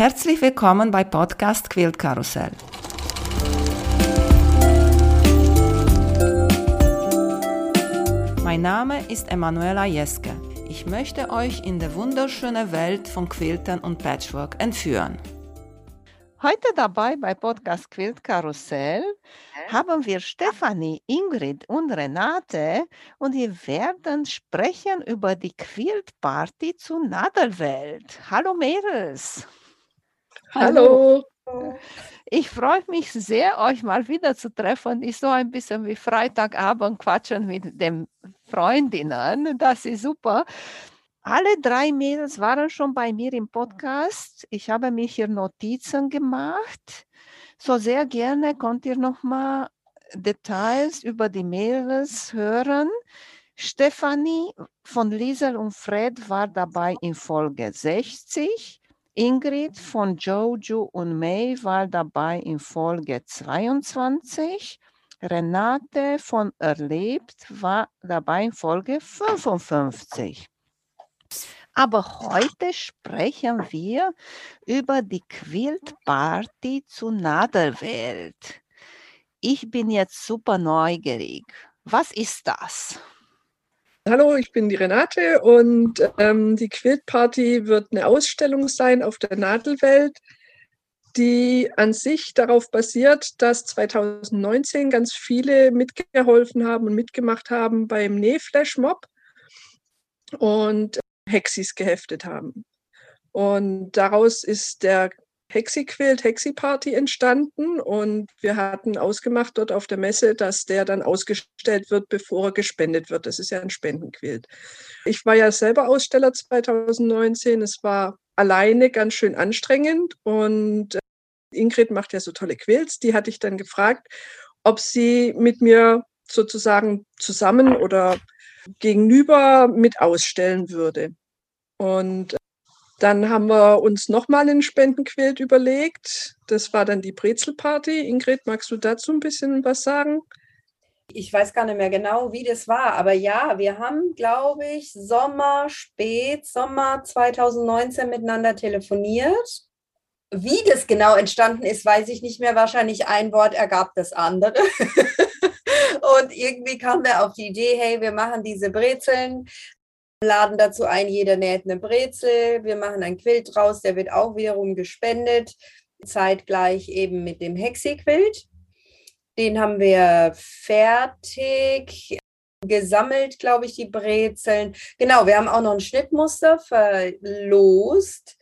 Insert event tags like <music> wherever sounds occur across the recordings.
Herzlich willkommen bei Podcast Quilt Karussell. Mein Name ist Emanuela Jeske. Ich möchte euch in die wunderschöne Welt von Quiltern und Patchwork entführen. Heute dabei bei Podcast Quilt Karussell haben wir Stefanie, Ingrid und Renate und wir werden sprechen über die Quilt Party zu Nadelwelt. Hallo Mädels! Hallo. Ich freue mich sehr, euch mal wieder zu treffen. Ist so ein bisschen wie Freitagabend quatschen mit den Freundinnen. Das ist super. Alle drei Mädels waren schon bei mir im Podcast. Ich habe mir hier Notizen gemacht. So sehr gerne könnt ihr noch mal Details über die Mädels hören. Stefanie von Liesel und Fred war dabei in Folge 60. Ingrid von Jojo und May war dabei in Folge 22. Renate von Erlebt war dabei in Folge 55. Aber heute sprechen wir über die Quiltparty zu Nadelwelt. Ich bin jetzt super neugierig. Was ist das? Hallo, ich bin die Renate und ähm, die Quilt Party wird eine Ausstellung sein auf der Nadelwelt, die an sich darauf basiert, dass 2019 ganz viele mitgeholfen haben und mitgemacht haben beim Nähflashmob und Hexis geheftet haben. Und daraus ist der Hexi-Quilt, Hexi-Party entstanden und wir hatten ausgemacht dort auf der Messe, dass der dann ausgestellt wird, bevor er gespendet wird. Das ist ja ein Spendenquilt. Ich war ja selber Aussteller 2019. Es war alleine ganz schön anstrengend und äh, Ingrid macht ja so tolle Quilts. Die hatte ich dann gefragt, ob sie mit mir sozusagen zusammen oder gegenüber mit ausstellen würde. Und dann haben wir uns nochmal einen Spendenquilt überlegt. Das war dann die Brezelparty. Ingrid, magst du dazu ein bisschen was sagen? Ich weiß gar nicht mehr genau, wie das war, aber ja, wir haben, glaube ich, Sommer, Spät, Sommer 2019 miteinander telefoniert. Wie das genau entstanden ist, weiß ich nicht mehr. Wahrscheinlich ein Wort ergab das andere. <laughs> Und irgendwie kam wir auf die Idee, hey, wir machen diese Brezeln laden dazu ein, jeder näht eine Brezel. Wir machen ein Quilt draus, der wird auch wiederum gespendet, zeitgleich eben mit dem Hexi-Quilt. Den haben wir fertig gesammelt, glaube ich, die Brezeln. Genau, wir haben auch noch ein Schnittmuster verlost.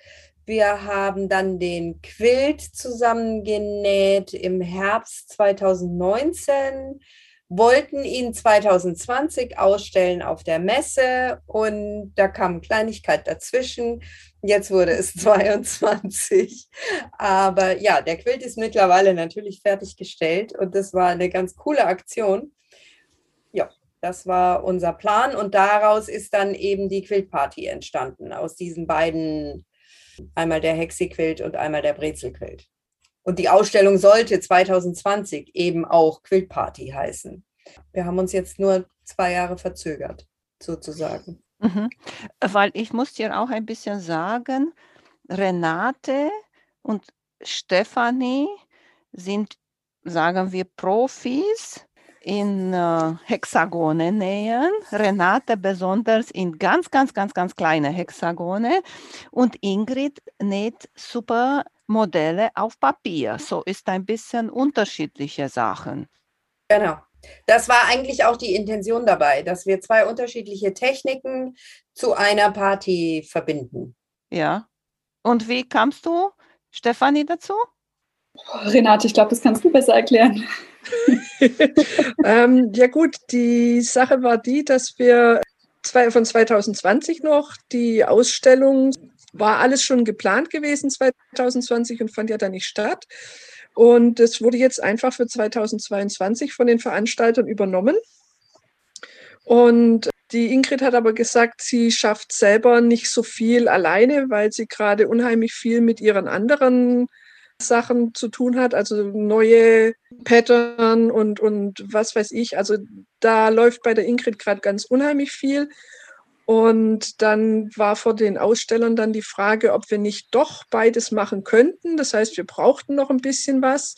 Wir haben dann den Quilt zusammengenäht im Herbst 2019 wollten ihn 2020 ausstellen auf der Messe und da kam Kleinigkeit dazwischen. Jetzt wurde es <laughs> 22. Aber ja, der Quilt ist mittlerweile natürlich fertiggestellt und das war eine ganz coole Aktion. Ja, das war unser Plan und daraus ist dann eben die Quiltparty entstanden, aus diesen beiden, einmal der Hexi-Quilt und einmal der Brezel-Quilt. Und die Ausstellung sollte 2020 eben auch Quiltparty heißen. Wir haben uns jetzt nur zwei Jahre verzögert, sozusagen. Mhm. Weil ich muss dir auch ein bisschen sagen, Renate und Stefanie sind, sagen wir, Profis in äh, Hexagone nähen. Renate besonders in ganz, ganz, ganz, ganz kleine Hexagone. Und Ingrid näht super Modelle auf Papier. So ist ein bisschen unterschiedliche Sachen. Genau. Das war eigentlich auch die Intention dabei, dass wir zwei unterschiedliche Techniken zu einer Party verbinden. Ja. Und wie kamst du, Stefanie, dazu? Renate, ich glaube, das kannst du besser erklären. <laughs> ähm, ja gut, die Sache war die, dass wir zwei, von 2020 noch die Ausstellung war alles schon geplant gewesen 2020 und fand ja dann nicht statt. Und es wurde jetzt einfach für 2022 von den Veranstaltern übernommen. Und die Ingrid hat aber gesagt, sie schafft selber nicht so viel alleine, weil sie gerade unheimlich viel mit ihren anderen Sachen zu tun hat, also neue Pattern und, und was weiß ich. Also da läuft bei der Ingrid gerade ganz unheimlich viel. Und dann war vor den Ausstellern dann die Frage, ob wir nicht doch beides machen könnten. Das heißt, wir brauchten noch ein bisschen was.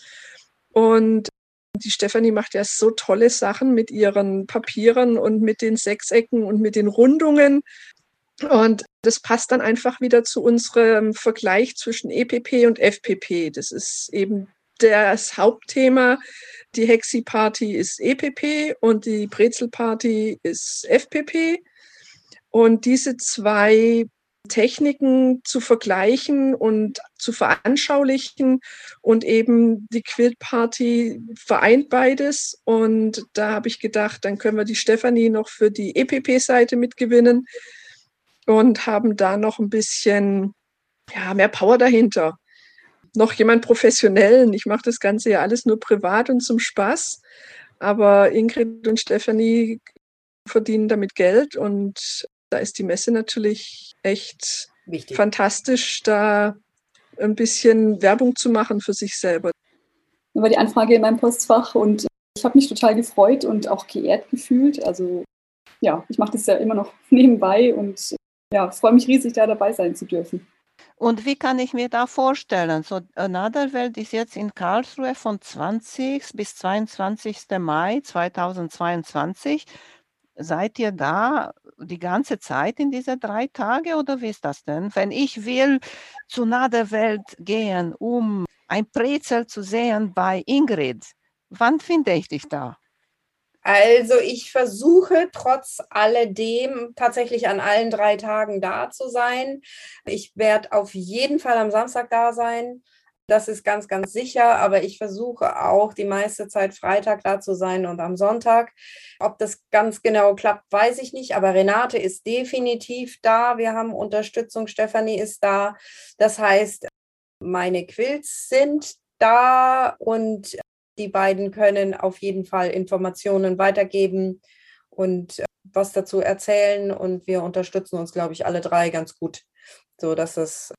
Und die Stefanie macht ja so tolle Sachen mit ihren Papieren und mit den Sechsecken und mit den Rundungen. Und das passt dann einfach wieder zu unserem Vergleich zwischen EPP und FPP. Das ist eben das Hauptthema. Die Hexi-Party ist EPP und die Brezel-Party ist FPP. Und diese zwei Techniken zu vergleichen und zu veranschaulichen und eben die Quilt Party vereint beides und da habe ich gedacht, dann können wir die Stefanie noch für die EPP-Seite mitgewinnen und haben da noch ein bisschen ja, mehr Power dahinter. Noch jemand professionellen. Ich mache das Ganze ja alles nur privat und zum Spaß, aber Ingrid und Stefanie verdienen damit Geld und da ist die Messe natürlich echt Wichtig. fantastisch, da ein bisschen Werbung zu machen für sich selber. Da war die Anfrage in meinem Postfach und ich habe mich total gefreut und auch geehrt gefühlt. Also ja, ich mache das ja immer noch <laughs> nebenbei und ja, freue mich riesig, da dabei sein zu dürfen. Und wie kann ich mir da vorstellen? So, Naderwelt ist jetzt in Karlsruhe von 20. bis 22. Mai 2022. Seid ihr da die ganze Zeit in diese drei Tage oder wie ist das denn? Wenn ich will zu Naderwelt gehen, um ein Brezel zu sehen bei Ingrid, wann finde ich dich da? Also ich versuche trotz alledem tatsächlich an allen drei Tagen da zu sein. Ich werde auf jeden Fall am Samstag da sein. Das ist ganz, ganz sicher. Aber ich versuche auch die meiste Zeit Freitag da zu sein und am Sonntag. Ob das ganz genau klappt, weiß ich nicht. Aber Renate ist definitiv da. Wir haben Unterstützung. Stefanie ist da. Das heißt, meine Quills sind da und die beiden können auf jeden Fall Informationen weitergeben und äh, was dazu erzählen. Und wir unterstützen uns, glaube ich, alle drei ganz gut, so dass es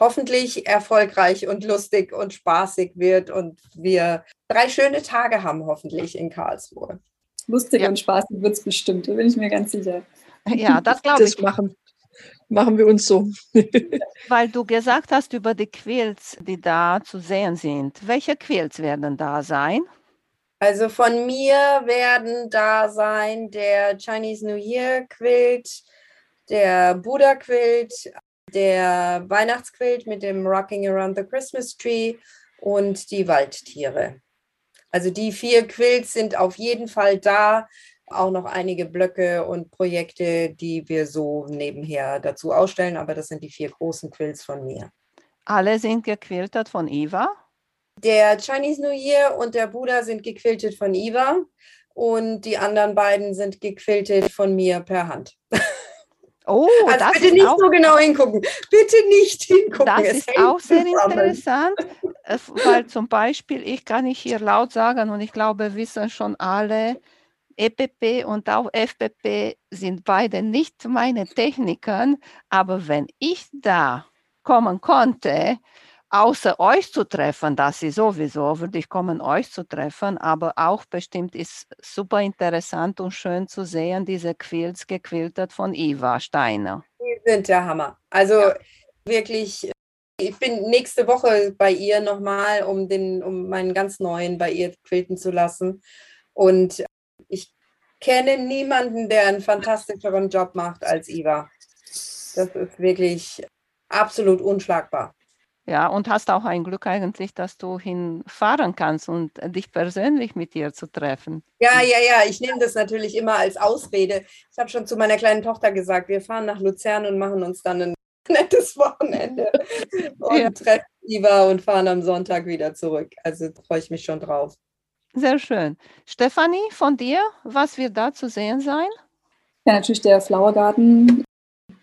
hoffentlich erfolgreich und lustig und spaßig wird und wir drei schöne Tage haben, hoffentlich in Karlsruhe. Lustig ja. und spaßig wird es bestimmt, da bin ich mir ganz sicher. Ja, das glaube ich. Das machen, machen wir uns so. <laughs> Weil du gesagt hast über die Quilts, die da zu sehen sind. Welche Quilts werden da sein? Also von mir werden da sein der Chinese New Year Quilt, der Buddha Quilt, der Weihnachtsquilt mit dem Rocking Around the Christmas Tree und die Waldtiere. Also die vier Quilts sind auf jeden Fall da auch noch einige Blöcke und Projekte, die wir so nebenher dazu ausstellen, aber das sind die vier großen Quills von mir. Alle sind gequiltet von Eva? Der Chinese New Year und der Buddha sind gequiltet von Eva und die anderen beiden sind gequiltet von mir per Hand. <laughs> Oh, also das bitte nicht so genau hingucken. Bitte nicht hingucken. Das es ist auch sehr interessant, äh, weil zum Beispiel, ich kann nicht hier laut sagen und ich glaube, wissen schon alle, EPP und auch FPP sind beide nicht meine Techniken, aber wenn ich da kommen konnte, außer euch zu treffen, das ist sowieso, würde ich kommen, euch zu treffen, aber auch bestimmt ist super interessant und schön zu sehen, diese Quilts gequiltet von Iva Steiner. Die sind der Hammer. Also ja. wirklich, ich bin nächste Woche bei ihr nochmal, um, um meinen ganz neuen bei ihr quilten zu lassen. Und ich kenne niemanden, der einen fantastischeren Job macht als Iva. Das ist wirklich absolut unschlagbar. Ja, und hast auch ein Glück eigentlich, dass du hinfahren kannst und dich persönlich mit ihr zu treffen. Ja, ja, ja, ich nehme das natürlich immer als Ausrede. Ich habe schon zu meiner kleinen Tochter gesagt, wir fahren nach Luzern und machen uns dann ein <laughs> nettes Wochenende <laughs> und ja. treffen Iva und fahren am Sonntag wieder zurück. Also freue ich mich schon drauf. Sehr schön. Stefanie, von dir, was wird da zu sehen sein? Ja, natürlich der Flower Garden,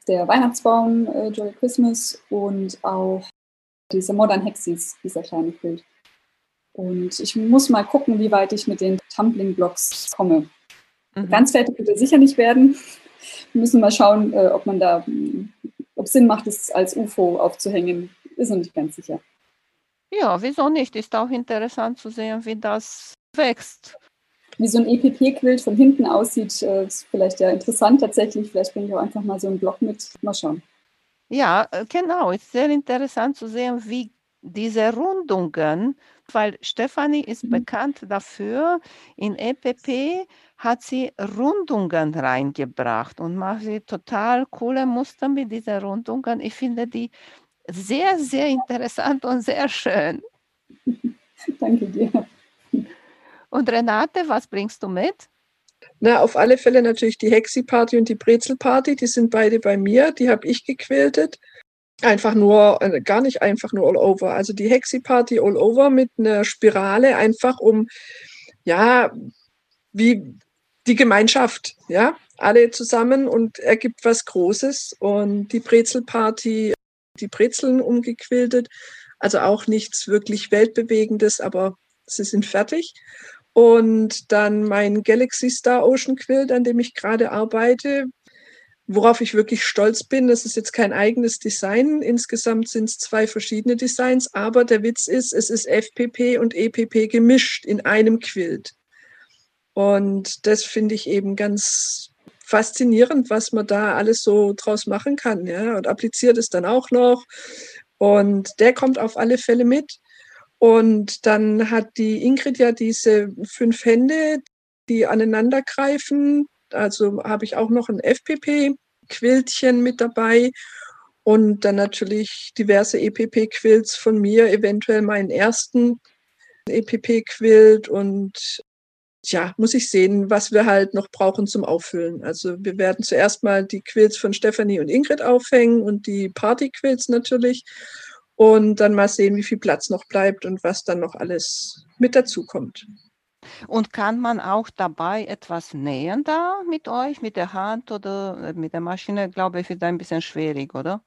der Weihnachtsbaum, äh, Jolly Christmas und auch diese Modern Hexis, dieser kleine Bild. Und ich muss mal gucken, wie weit ich mit den Tumbling-Blocks komme. Mhm. Ganz fertig wird er sicher nicht werden. Wir müssen mal schauen, äh, ob man da, ob es Sinn macht, es als UFO aufzuhängen. Ist noch nicht ganz sicher. Ja, wieso nicht? Ist auch interessant zu sehen, wie das wächst. wie so ein EPP-Quilt von hinten aussieht, äh, ist vielleicht ja interessant tatsächlich. Vielleicht bringe ich auch einfach mal so einen Block mit. Mal schauen. Ja, äh, genau. Es ist sehr interessant zu sehen, wie diese Rundungen, weil Stefanie ist mhm. bekannt dafür, in EPP hat sie Rundungen reingebracht und macht sie total coole Muster mit diesen Rundungen. Ich finde die sehr, sehr interessant und sehr schön. <laughs> Danke dir. Und Renate, was bringst du mit? Na, auf alle Fälle natürlich die Hexi-Party und die Brezel-Party, die sind beide bei mir, die habe ich gequiltet. Einfach nur, äh, gar nicht einfach nur all over. Also die Hexi-Party all over mit einer Spirale, einfach um, ja, wie die Gemeinschaft, ja, alle zusammen und ergibt was Großes. Und die Brezel-Party, die Brezeln umgequiltet, also auch nichts wirklich Weltbewegendes, aber sie sind fertig. Und dann mein Galaxy Star Ocean Quilt, an dem ich gerade arbeite, worauf ich wirklich stolz bin. Das ist jetzt kein eigenes Design. Insgesamt sind es zwei verschiedene Designs, aber der Witz ist, es ist FPP und EPP gemischt in einem Quilt. Und das finde ich eben ganz faszinierend, was man da alles so draus machen kann. Ja? Und appliziert es dann auch noch. Und der kommt auf alle Fälle mit. Und dann hat die Ingrid ja diese fünf Hände, die aneinander greifen. Also habe ich auch noch ein FPP-Quiltchen mit dabei und dann natürlich diverse EPP-Quilts von mir, eventuell meinen ersten EPP-Quilt und ja, muss ich sehen, was wir halt noch brauchen zum Auffüllen. Also wir werden zuerst mal die Quilts von Stefanie und Ingrid aufhängen und die Party-Quilts natürlich und dann mal sehen, wie viel Platz noch bleibt und was dann noch alles mit dazu kommt. Und kann man auch dabei etwas nähen da mit euch, mit der Hand oder äh, mit der Maschine? Glaube ich, wird ein bisschen schwierig, oder?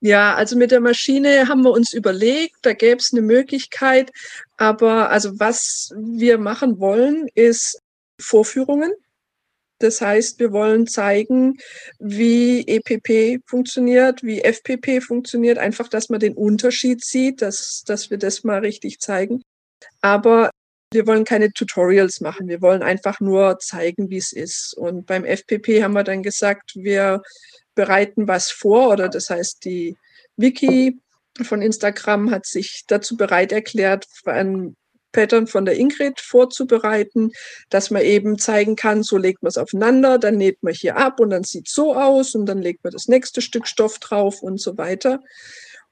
Ja, also mit der Maschine haben wir uns überlegt, da gäbe es eine Möglichkeit. Aber also was wir machen wollen, ist Vorführungen. Das heißt, wir wollen zeigen, wie EPP funktioniert, wie FPP funktioniert, einfach, dass man den Unterschied sieht, dass, dass wir das mal richtig zeigen. Aber wir wollen keine Tutorials machen. Wir wollen einfach nur zeigen, wie es ist. Und beim FPP haben wir dann gesagt, wir bereiten was vor oder das heißt, die Wiki von Instagram hat sich dazu bereit erklärt, ein Pattern von der Ingrid vorzubereiten, dass man eben zeigen kann, so legt man es aufeinander, dann näht man hier ab und dann sieht so aus und dann legt man das nächste Stück Stoff drauf und so weiter.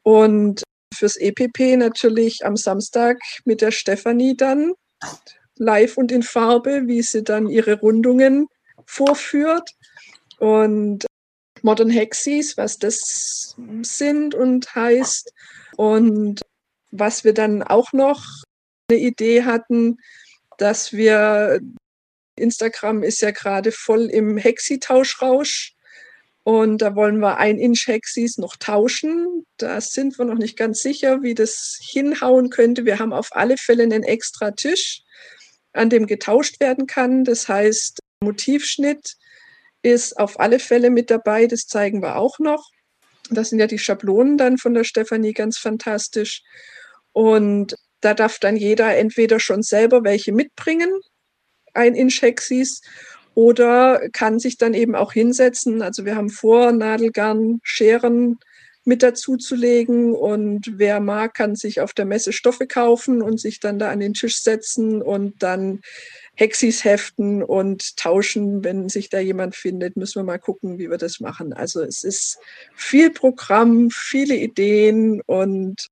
Und fürs EPP natürlich am Samstag mit der Stefanie dann live und in Farbe, wie sie dann ihre Rundungen vorführt. Und Modern Hexies, was das sind und heißt. Und was wir dann auch noch eine Idee hatten, dass wir, Instagram ist ja gerade voll im Hexi-Tauschrausch und da wollen wir ein Inch Hexis noch tauschen. Da sind wir noch nicht ganz sicher, wie das hinhauen könnte. Wir haben auf alle Fälle einen extra Tisch, an dem getauscht werden kann. Das heißt, Motivschnitt ist auf alle Fälle mit dabei. Das zeigen wir auch noch. Das sind ja die Schablonen dann von der Stefanie ganz fantastisch. Und da darf dann jeder entweder schon selber welche mitbringen, ein Inch Hexis, oder kann sich dann eben auch hinsetzen. Also wir haben vor, Nadelgarn, Scheren mit dazu zu legen und wer mag, kann sich auf der Messe Stoffe kaufen und sich dann da an den Tisch setzen und dann Hexis heften und tauschen. Wenn sich da jemand findet, müssen wir mal gucken, wie wir das machen. Also es ist viel Programm, viele Ideen und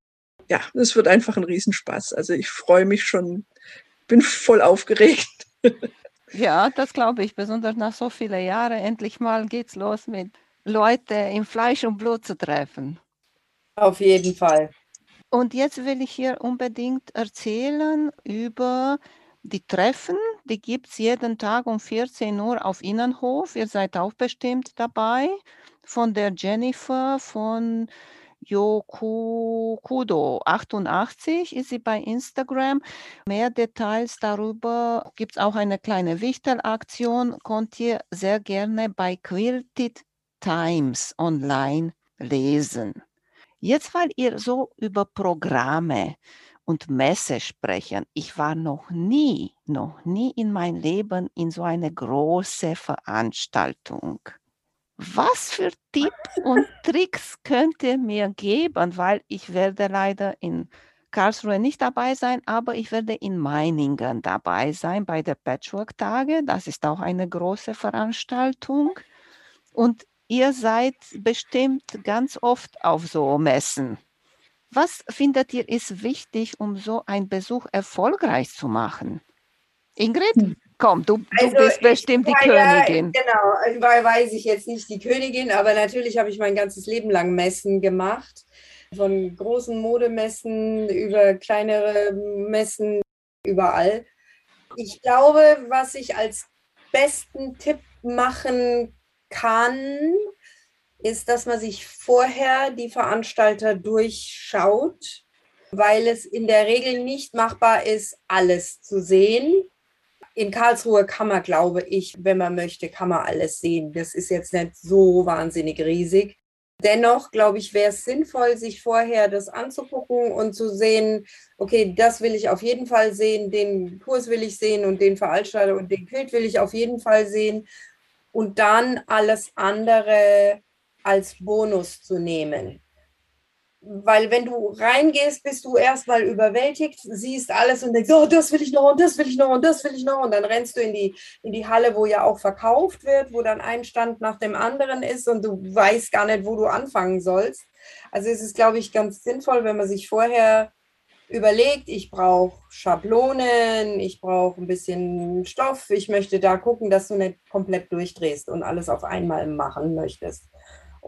ja, es wird einfach ein Riesenspaß. Also ich freue mich schon, bin voll aufgeregt. <laughs> Ja, das glaube ich, besonders nach so vielen Jahren. Endlich mal geht's los mit Leute im Fleisch und Blut zu treffen. Auf jeden Fall. Und jetzt will ich hier unbedingt erzählen über die Treffen. Die gibt es jeden Tag um 14 Uhr auf Innenhof. Ihr seid auch bestimmt dabei. Von der Jennifer von Yokukudo88 ist sie bei Instagram. Mehr Details darüber gibt es auch eine kleine Wichtelaktion. Könnt ihr sehr gerne bei Quilted Times online lesen. Jetzt, weil ihr so über Programme und Messe sprechen. Ich war noch nie, noch nie in meinem Leben in so eine große Veranstaltung. Was für Tipps und <laughs> Tricks könnt ihr mir geben? Weil ich werde leider in Karlsruhe nicht dabei sein, aber ich werde in Meiningen dabei sein bei der Patchwork-Tage. Das ist auch eine große Veranstaltung. Und ihr seid bestimmt ganz oft auf so Messen. Was findet ihr ist wichtig, um so einen Besuch erfolgreich zu machen? Ingrid? Komm, du, also du bist bestimmt die Königin. Ja, genau, weil weiß ich jetzt nicht die Königin, aber natürlich habe ich mein ganzes Leben lang Messen gemacht. Von großen Modemessen über kleinere Messen, überall. Ich glaube, was ich als besten Tipp machen kann, ist, dass man sich vorher die Veranstalter durchschaut, weil es in der Regel nicht machbar ist, alles zu sehen in Karlsruhe kann man, glaube ich, wenn man möchte, kann man alles sehen. Das ist jetzt nicht so wahnsinnig riesig. Dennoch, glaube ich, wäre es sinnvoll, sich vorher das anzugucken und zu sehen, okay, das will ich auf jeden Fall sehen, den Kurs will ich sehen und den Veranstalter und den Quilt will ich auf jeden Fall sehen und dann alles andere als Bonus zu nehmen weil wenn du reingehst, bist du erstmal überwältigt, siehst alles und denkst, oh, das will ich noch und das will ich noch und das will ich noch. Und dann rennst du in die, in die Halle, wo ja auch verkauft wird, wo dann ein Stand nach dem anderen ist und du weißt gar nicht, wo du anfangen sollst. Also es ist, glaube ich, ganz sinnvoll, wenn man sich vorher überlegt, ich brauche Schablonen, ich brauche ein bisschen Stoff, ich möchte da gucken, dass du nicht komplett durchdrehst und alles auf einmal machen möchtest.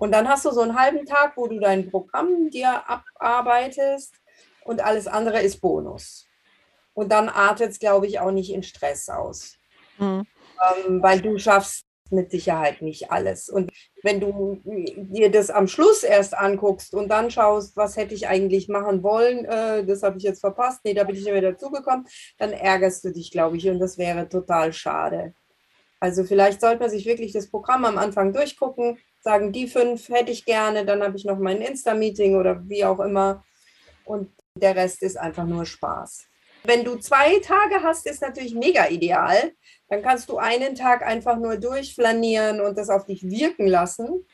Und dann hast du so einen halben Tag, wo du dein Programm dir abarbeitest und alles andere ist Bonus. Und dann artet es, glaube ich, auch nicht in Stress aus. Mhm. Ähm, weil du schaffst mit Sicherheit nicht alles. Und wenn du dir das am Schluss erst anguckst und dann schaust, was hätte ich eigentlich machen wollen, äh, das habe ich jetzt verpasst, nee, da bin ich nicht mehr dazugekommen, dann ärgerst du dich, glaube ich, und das wäre total schade. Also vielleicht sollte man sich wirklich das Programm am Anfang durchgucken, sagen, die fünf hätte ich gerne, dann habe ich noch mein Insta-Meeting oder wie auch immer. Und der Rest ist einfach nur Spaß. Wenn du zwei Tage hast, ist natürlich mega ideal. Dann kannst du einen Tag einfach nur durchflanieren und das auf dich wirken lassen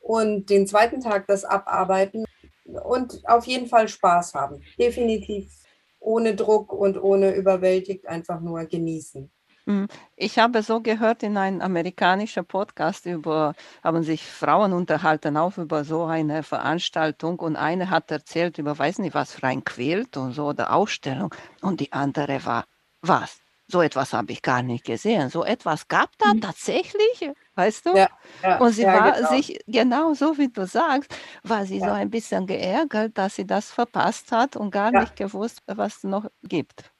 und den zweiten Tag das abarbeiten und auf jeden Fall Spaß haben. Definitiv ohne Druck und ohne überwältigt einfach nur genießen. Hm, ich habe so gehört in einem amerikanischen Podcast über, haben sich Frauen unterhalten, auch über so eine Veranstaltung und eine hat erzählt über, weiß nicht was, für ein Quilt und so, oder Ausstellung und die andere war, was? So etwas habe ich gar nicht gesehen. So etwas gab da mhm. tatsächlich, weißt du? Ja, ja, und sie ja, war genau. sich, genau so wie du sagst, war sie so ein bisschen geärgert, dass sie das verpasst hat und gar nicht gewusst, was es noch gibt.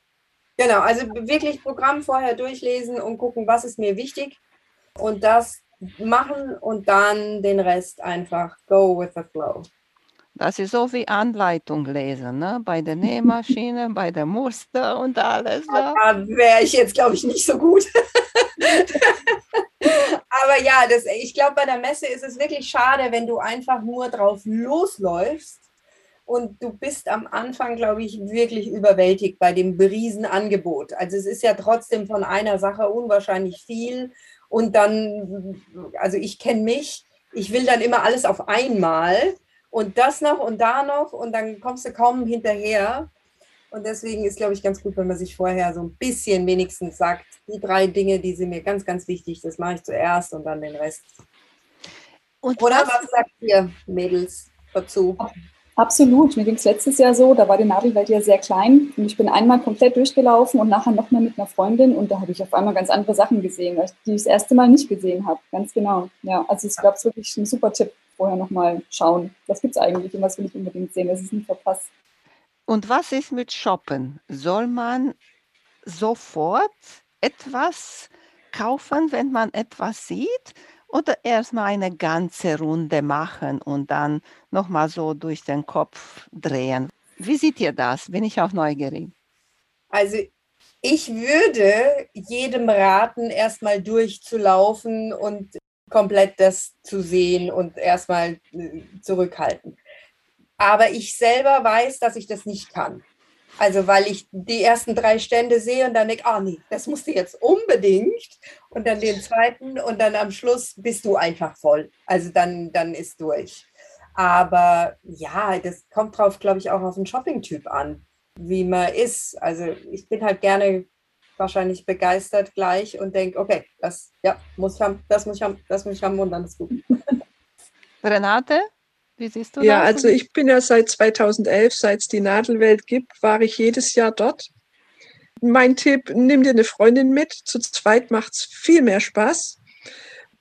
Genau, also wirklich Programm vorher durchlesen und gucken, was ist mir wichtig und das machen und dann den Rest einfach go with the flow. Das ist so wie Anleitung lesen, ne? bei der Nähmaschine, bei der Muster und alles. Ne? Da wäre ich jetzt, glaube ich, nicht so gut. <laughs> Aber ja, das, ich glaube, bei der Messe ist es wirklich schade, wenn du einfach nur drauf losläufst und du bist am Anfang, glaube ich, wirklich überwältigt bei dem Riesenangebot. Also es ist ja trotzdem von einer Sache unwahrscheinlich viel und dann, also ich kenne mich, ich will dann immer alles auf einmal und das noch und da noch und dann kommst du kaum hinterher. Und deswegen ist, glaube ich, ganz gut, wenn man sich vorher so ein bisschen wenigstens sagt, die drei Dinge, die sind mir ganz, ganz wichtig, das mache ich zuerst und dann den Rest. Und Oder was, was sagt ihr, Mädels, dazu? Absolut. Mir ging es letztes Jahr so, da war die Nadelwelt ja sehr klein und ich bin einmal komplett durchgelaufen und nachher nochmal mit einer Freundin und da habe ich auf einmal ganz andere Sachen gesehen, die ich das erste Mal nicht gesehen habe. Ganz genau. Ja, also ich glaube, es wirklich ein super Tipp, vorher nochmal schauen, was gibt es eigentlich und was will ich unbedingt sehen, dass ich es nicht verpasst. Und was ist mit Shoppen? Soll man sofort etwas kaufen, wenn man etwas sieht? Oder erstmal eine ganze Runde machen und dann nochmal so durch den Kopf drehen. Wie seht ihr das? Bin ich auch neugierig. Also ich würde jedem raten, erstmal durchzulaufen und komplett das zu sehen und erstmal äh, zurückhalten. Aber ich selber weiß, dass ich das nicht kann. Also weil ich die ersten drei Stände sehe und dann denke, ah nee, das musst du jetzt unbedingt. Und dann den zweiten und dann am Schluss bist du einfach voll. Also dann, dann ist durch. Aber ja, das kommt drauf, glaube ich, auch auf den Shopping-Typ an, wie man ist. Also ich bin halt gerne wahrscheinlich begeistert gleich und denke, okay, das ja, muss ich haben, das muss ich haben, das muss ich haben und dann ist gut. <laughs> Renate, wie siehst du ja, das? also ich bin ja seit 2011, seit es die Nadelwelt gibt, war ich jedes Jahr dort. Mein Tipp, nimm dir eine Freundin mit. Zu zweit macht es viel mehr Spaß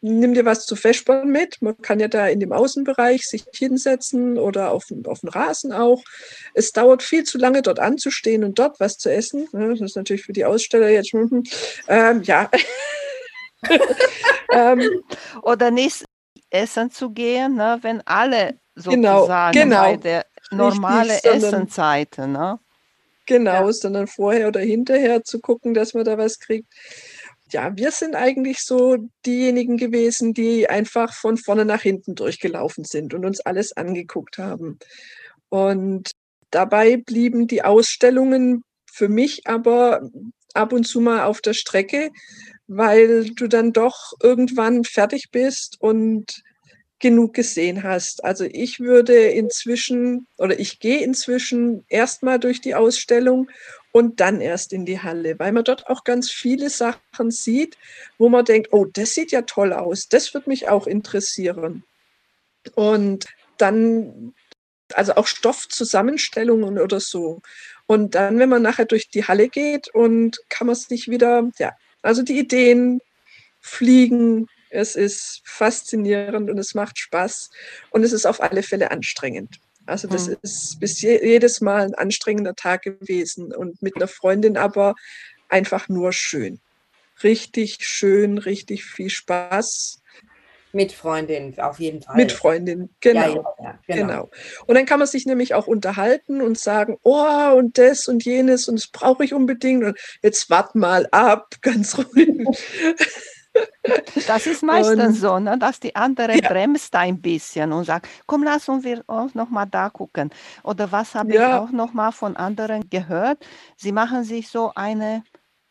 nimm dir was zu Feschborn mit. Man kann ja da in dem Außenbereich sich hinsetzen oder auf, auf den Rasen auch. Es dauert viel zu lange, dort anzustehen und dort was zu essen. Das ist natürlich für die Aussteller jetzt, hm, <laughs> ähm, ja. <laughs> <laughs> ähm, oder nicht essen zu gehen, ne, wenn alle sozusagen genau, genau. bei der normale Essenzeit, ne? Genau, ja. sondern vorher oder hinterher zu gucken, dass man da was kriegt ja, wir sind eigentlich so diejenigen gewesen, die einfach von vorne nach hinten durchgelaufen sind und uns alles angeguckt haben. Und dabei blieben die Ausstellungen für mich aber ab und zu mal auf der Strecke, weil du dann doch irgendwann fertig bist und genug gesehen hast. Also ich würde inzwischen oder ich gehe inzwischen erstmal durch die Ausstellung und dann erst in die Halle, weil man dort auch ganz viele Sachen sieht, wo man denkt, oh, das sieht ja toll aus, das wird mich auch interessieren. Und dann, also auch Stoffzusammenstellungen oder so. Und dann, wenn man nachher durch die Halle geht und kann man sich wieder, ja, also die Ideen fliegen, es ist faszinierend und es macht Spaß und es ist auf alle Fälle anstrengend. Also das mhm. ist bis je, jedes Mal ein anstrengender Tag gewesen und mit einer Freundin aber einfach nur schön. Richtig schön, richtig viel Spaß. Mit Freundin, auf jeden Fall. Mit Freundin, genau. Ja, ja, ja, genau. genau. Und dann kann man sich nämlich auch unterhalten und sagen, oh, und das und jenes und das brauche ich unbedingt. Und jetzt wart mal ab, <laughs> ganz ruhig. Das ist meistens und, so, ne, dass die andere ja. bremst ein bisschen und sagt, komm, lass uns wir auch noch mal da gucken. Oder was habe ja. ich auch noch mal von anderen gehört? Sie machen sich so eine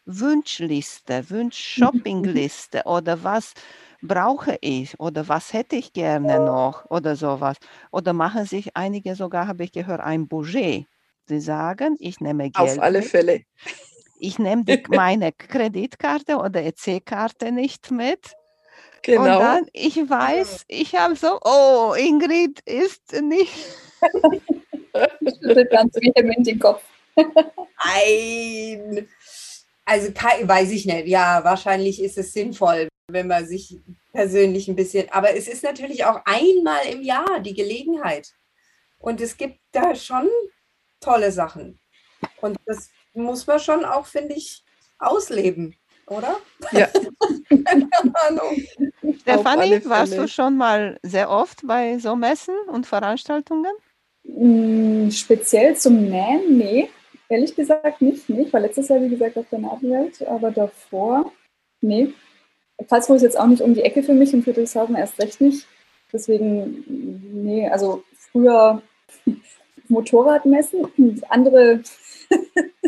Wunschliste, Wunsch-Shoppingliste <laughs> oder was brauche ich oder was hätte ich gerne noch oder sowas. Oder machen sich einige sogar, habe ich gehört, ein Budget. Sie sagen, ich nehme Geld. Auf alle Fälle ich nehme <laughs> meine Kreditkarte oder EC-Karte nicht mit. Genau. Und dann, ich weiß, ich habe so, oh, Ingrid ist nicht. Schüttelt ganz vehement den Kopf. Nein. Also weiß ich nicht. Ja, wahrscheinlich ist es sinnvoll, wenn man sich persönlich ein bisschen. Aber es ist natürlich auch einmal im Jahr die Gelegenheit. Und es gibt da schon tolle Sachen. Und das muss man schon auch, finde ich, ausleben, oder? Ja. <laughs> Keine Ahnung. Stefanie, warst du schon mal sehr oft bei so Messen und Veranstaltungen? Mm, speziell zum Nähen, nee. Ehrlich gesagt nicht. Nee. Ich war letztes Jahr, wie gesagt, auf der Nadelwelt, aber davor, nee. Karlsruhe ist jetzt auch nicht um die Ecke für mich und Friedrichshafen erst recht nicht. Deswegen, nee, also früher <laughs> Motorradmessen und andere <laughs>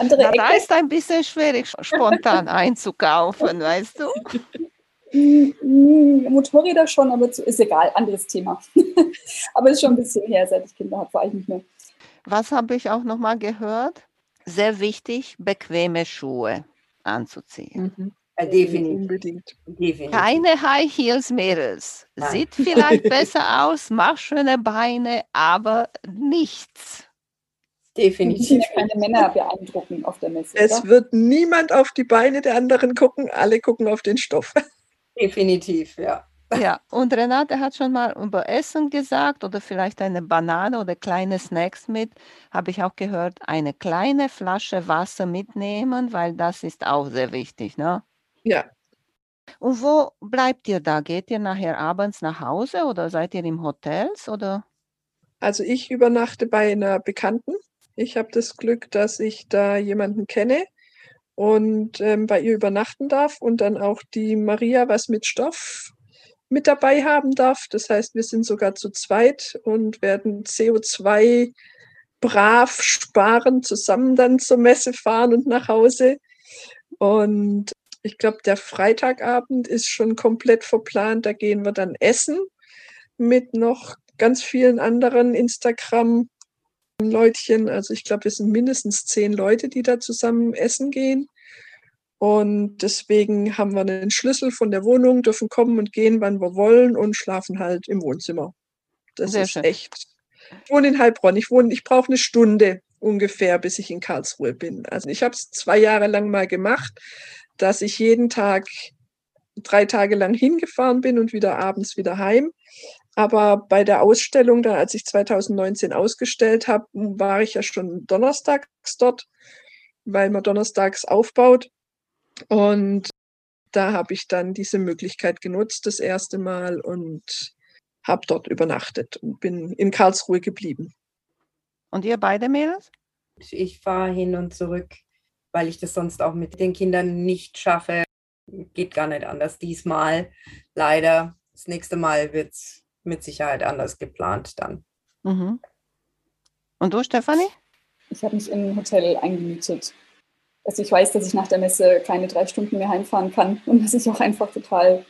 andere Na, da ist ein bisschen schwierig, spontan <laughs> einzukaufen, weißt du? Mm, Motorräder schon, aber ist egal, anderes Thema. <laughs> aber ist schon ein bisschen her, seit ich Kinder habe, war ich nicht mehr. Was habe ich auch noch mal gehört? Sehr wichtig, bequeme Schuhe anzuziehen. Mhm. Definitiv. definitiv. Keine High Heels Mädels. Sieht vielleicht <laughs> besser aus, macht schöne Beine, aber nichts. Definitiv. keine Männer beeindrucken auf der Messe. Es oder? wird niemand auf die Beine der anderen gucken, alle gucken auf den Stoff. <laughs> Definitiv, ja. Ja, und Renate hat schon mal über Essen gesagt oder vielleicht eine Banane oder kleine Snacks mit. Habe ich auch gehört, eine kleine Flasche Wasser mitnehmen, weil das ist auch sehr wichtig, ne? Ja. Und wo bleibt ihr da? Geht ihr nachher abends nach Hause oder seid ihr im Hotels oder? Also ich übernachte bei einer Bekannten ich habe das Glück, dass ich da jemanden kenne und ähm, bei ihr übernachten darf und dann auch die Maria was mit Stoff mit dabei haben darf. Das heißt, wir sind sogar zu zweit und werden CO2 brav sparen, zusammen dann zur Messe fahren und nach Hause. Und ich glaube, der Freitagabend ist schon komplett verplant. Da gehen wir dann essen mit noch ganz vielen anderen Instagram-Leutchen. Also ich glaube, wir sind mindestens zehn Leute, die da zusammen essen gehen. Und deswegen haben wir einen Schlüssel von der Wohnung, dürfen kommen und gehen, wann wir wollen und schlafen halt im Wohnzimmer. Das Sehr ist schön. echt. Ich wohne in Heilbronn. Ich wohne, ich brauche eine Stunde ungefähr, bis ich in Karlsruhe bin. Also ich habe es zwei Jahre lang mal gemacht, dass ich jeden Tag drei Tage lang hingefahren bin und wieder abends wieder heim. Aber bei der Ausstellung, da als ich 2019 ausgestellt habe, war ich ja schon donnerstags dort, weil man donnerstags aufbaut. Und da habe ich dann diese Möglichkeit genutzt, das erste Mal und habe dort übernachtet und bin in Karlsruhe geblieben. Und ihr beide Mädels? Ich fahre hin und zurück, weil ich das sonst auch mit den Kindern nicht schaffe. Geht gar nicht anders diesmal. Leider. Das nächste Mal wird es mit Sicherheit anders geplant dann. Mhm. Und du, Stefanie? Ich habe mich im Hotel eingemietet. Also ich weiß, dass ich nach der Messe keine drei Stunden mehr heimfahren kann und dass ich auch einfach total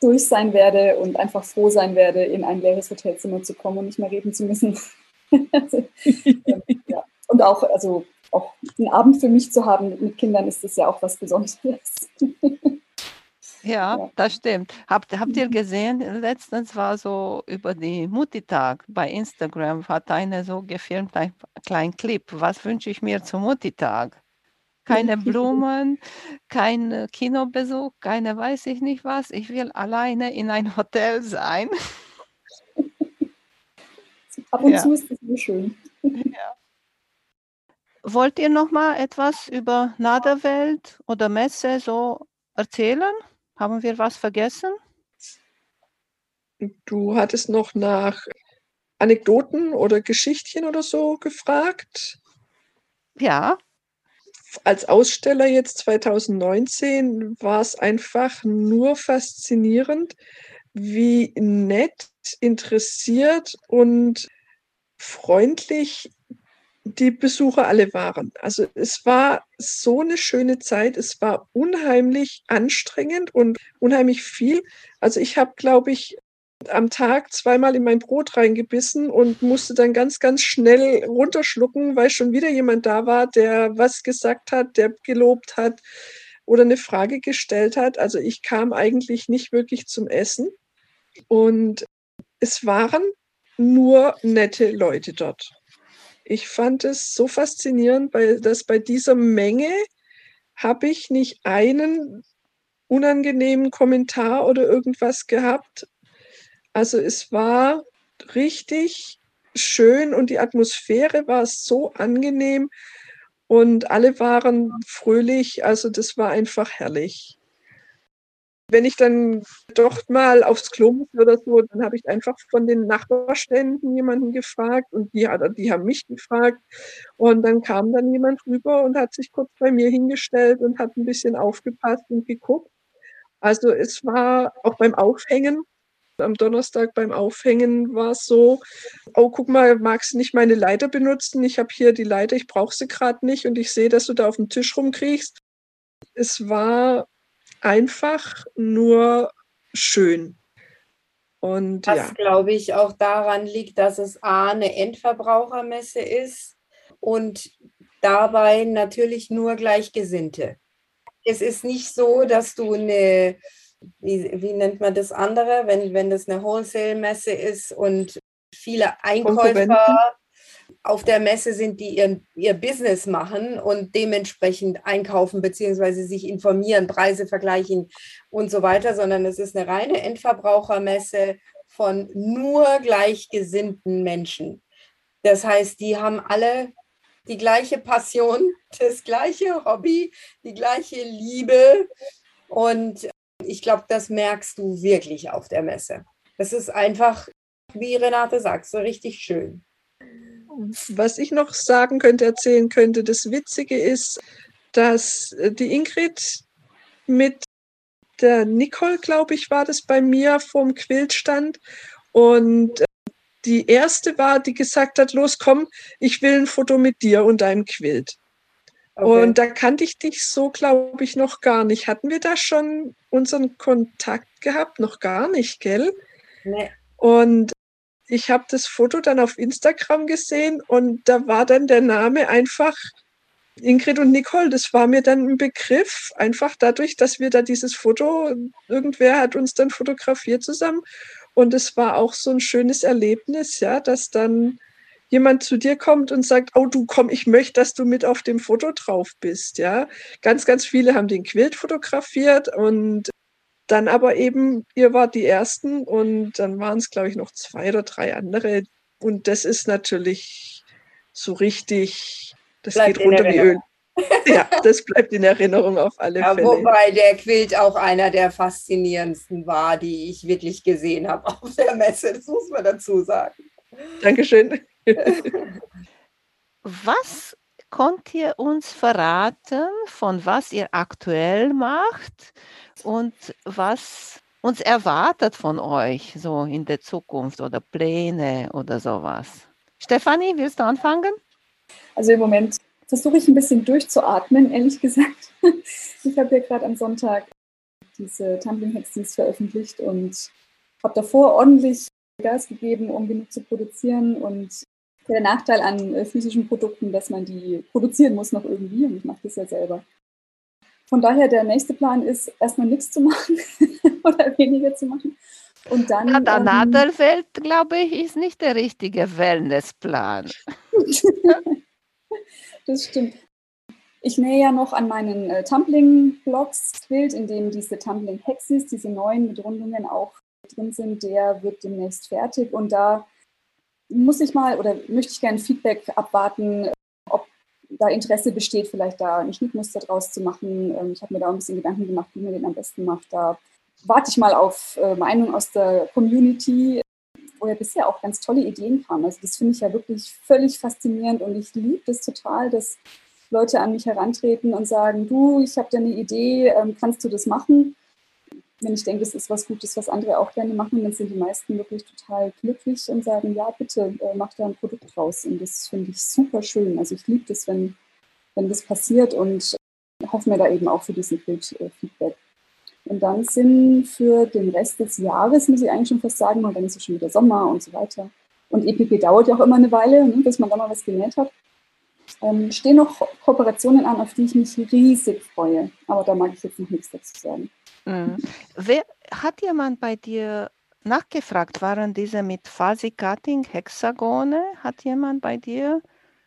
durch sein werde und einfach froh sein werde, in ein leeres Hotelzimmer zu kommen und nicht mehr reden zu müssen. also, <laughs> ja. Und auch, also auch einen Abend für mich zu haben mit Kindern ist das ja auch was Besonderes. Ja, ja, das stimmt. Habt, habt ihr gesehen, letztens war so über die Mutti-Tag bei Instagram, hat eine so gefilmt, ein kleinen Clip. Was wünsche ich mir zum Mutti-Tag? Keine <laughs> Blumen, kein Kinobesuch, keine weiß ich nicht was. Ich will alleine in ein Hotel sein. <laughs> Ab und ja. zu ist das sehr schön. <laughs> Ja. Wollt ihr noch mal etwas über Naderwelt oder Messe so erzählen? Haben wir was vergessen? Du hattest noch nach Anekdoten oder Geschichtchen oder so gefragt. Ja. Als Aussteller jetzt 2019 war es einfach nur faszinierend, wie nett, interessiert und freundlich die Besucher alle waren. Also es war so eine schöne Zeit. Es war unheimlich anstrengend und unheimlich viel. Also ich habe, glaube ich, am Tag zweimal in mein Brot reingebissen und musste dann ganz, ganz schnell runterschlucken, weil schon wieder jemand da war, der was gesagt hat, der gelobt hat oder eine Frage gestellt hat. Also ich kam eigentlich nicht wirklich zum Essen. Und es waren nur nette Leute dort. Ich fand es so faszinierend, weil dass bei dieser Menge habe ich nicht einen unangenehmen Kommentar oder irgendwas gehabt. Also es war richtig schön und die Atmosphäre war so angenehm und alle waren fröhlich. Also das war einfach herrlich. Wenn ich dann doch mal aufs Klo muss oder so, dann habe ich einfach von den Nachbarständen jemanden gefragt und die, die haben mich gefragt. Und dann kam dann jemand rüber und hat sich kurz bei mir hingestellt und hat ein bisschen aufgepasst und geguckt. Also es war auch beim Aufhängen, am Donnerstag beim Aufhängen war es so, oh, guck mal, magst du nicht meine Leiter benutzen? Ich habe hier die Leiter, ich brauche sie gerade nicht und ich sehe, dass du da auf dem Tisch rumkriegst. Es war einfach nur schön. Und Was, ja. glaube ich, auch daran liegt, dass es A, eine Endverbrauchermesse ist und dabei natürlich nur Gleichgesinnte. Es ist nicht so, dass du eine, wie, wie nennt man das andere, wenn, wenn das eine Wholesale-Messe ist und viele Einkäufer auf der Messe sind, die ihr, ihr Business machen und dementsprechend einkaufen bzw. sich informieren, Preise vergleichen und so weiter, sondern es ist eine reine Endverbrauchermesse von nur gleichgesinnten Menschen. Das heißt, die haben alle die gleiche Passion, <laughs> das gleiche Hobby, die gleiche Liebe. Und ich glaube, das merkst du wirklich auf der Messe. Das ist einfach, wie Renate sagt, so richtig schön was ich noch sagen könnte, erzählen könnte, das Witzige ist, dass äh, die Ingrid mit der Nicole, glaube ich, war das bei mir vom Quilt stand und äh, die erste war, die gesagt hat, los komm, ich will ein Foto mit dir und deinem Quilt. Okay. Und da kannte ich dich so, glaube ich, noch gar nicht. Hatten wir da schon unseren Kontakt gehabt? Noch gar nicht, gell? Nee. Und ich habe das Foto dann auf Instagram gesehen und da war dann der Name einfach Ingrid und Nicole. Das war mir dann ein Begriff, einfach dadurch, dass wir da dieses Foto, irgendwer hat uns dann fotografiert zusammen. Und es war auch so ein schönes Erlebnis, ja, dass dann jemand zu dir kommt und sagt, oh du komm, ich möchte, dass du mit auf dem Foto drauf bist, ja. Ganz, ganz viele haben den Quilt fotografiert und dann aber eben, ihr wart die Ersten und dann waren es, glaube ich, noch zwei oder drei andere. Und das ist natürlich so richtig, das bleibt geht runter wie Öl. Ja, das bleibt in Erinnerung auf alle <laughs> ja, Fälle. Wobei der Quilt auch einer der faszinierendsten war, die ich wirklich gesehen habe <laughs> auf der Messe. Das muss man dazu sagen. Dankeschön. <laughs> Was konnt ihr uns verraten, von was ihr aktuell macht und was uns erwartet von euch so in der Zukunft oder Pläne oder sowas. Stefanie, willst du anfangen? Also im Moment versuche ich ein bisschen durchzuatmen, ehrlich gesagt. <laughs> Ich habe ja gerade am Sonntag diese Tumbling Hexis veröffentlicht und habe davor ordentlich Gas gegeben, um genug zu produzieren. Und der Nachteil an äh, physischen Produkten, dass man die produzieren muss noch irgendwie und ich mache das ja selber. Von daher, der nächste Plan ist, erstmal nichts zu machen <laughs> oder weniger zu machen. Und dann. Ja, der ähm, Nadelfeld, glaube ich, ist nicht der richtige Wellnessplan. <laughs> das stimmt. Ich nähe ja noch an meinen äh, Tumbling-Blogs Quilt, in dem diese Tumbling-Hexis, diese neuen mit Rundungen auch drin sind. Der wird demnächst fertig. Und da muss ich mal oder möchte ich gerne Feedback abwarten, da Interesse besteht, vielleicht da ein Schnittmuster draus zu machen. Ähm, ich habe mir da ein bisschen Gedanken gemacht, wie man den am besten macht. Da warte ich mal auf äh, Meinung aus der Community, wo ja bisher auch ganz tolle Ideen kamen. Also das finde ich ja wirklich völlig faszinierend und ich liebe das total, dass Leute an mich herantreten und sagen, du, ich habe da eine Idee, ähm, kannst du das machen? Wenn ich denke, das ist was Gutes, was andere auch gerne machen, dann sind die meisten wirklich total glücklich und sagen, ja, bitte, äh, mach da ein Produkt draus. Und das finde ich super schön. Also ich liebe das, wenn, wenn das passiert und hoffe mir da eben auch für diesen Bildfeedback. Und dann sind für den Rest des Jahres, muss ich eigentlich schon fast sagen, und dann ist es schon wieder Sommer und so weiter. Und EPP dauert ja auch immer eine Weile, ne, bis man da mal was genäht hat. Ähm, stehen noch Kooperationen an, auf die ich mich riesig freue. Aber da mag ich jetzt noch nichts dazu sagen. Mhm. Wer, hat jemand bei dir nachgefragt, waren diese mit Fuzzy Cutting Hexagone? Hat jemand bei dir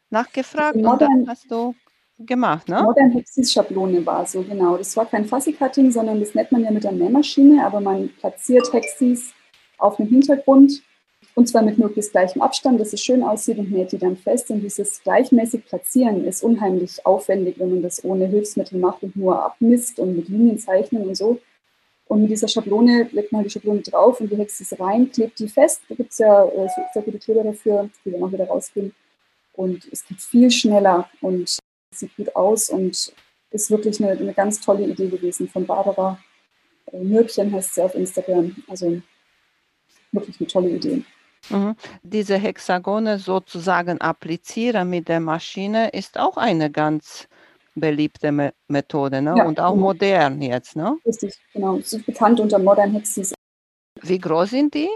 nachgefragt und dann hast du gemacht, ne? Modern Hexis Schablone war so, genau. Das war kein Fuzzy Cutting, sondern das nennt man ja mit der Nähmaschine, aber man platziert Hexis auf dem Hintergrund und zwar mit möglichst gleichem Abstand, dass es schön aussieht und näht die dann fest. Und dieses gleichmäßig Platzieren ist unheimlich aufwendig, wenn man das ohne Hilfsmittel macht und nur abmisst und mit Linien zeichnen und so. Und mit dieser Schablone legt man halt die Schablone drauf und die Hexe ist rein, klebt die fest. Da gibt es ja äh, sehr gute Kleber dafür, die dann auch wieder rausgehen. Und es geht viel schneller und sieht gut aus und ist wirklich eine, eine ganz tolle Idee gewesen von Barbara. Äh, Mürkchen heißt sie auf Instagram. Also wirklich eine tolle Idee. Mhm. Diese Hexagone sozusagen applizieren mit der Maschine ist auch eine ganz beliebte Me Methode ne? Ja, und auch genau. modern jetzt. Ne? Richtig, genau. Sie ist bekannt unter Modern Hexis. Wie groß sind die?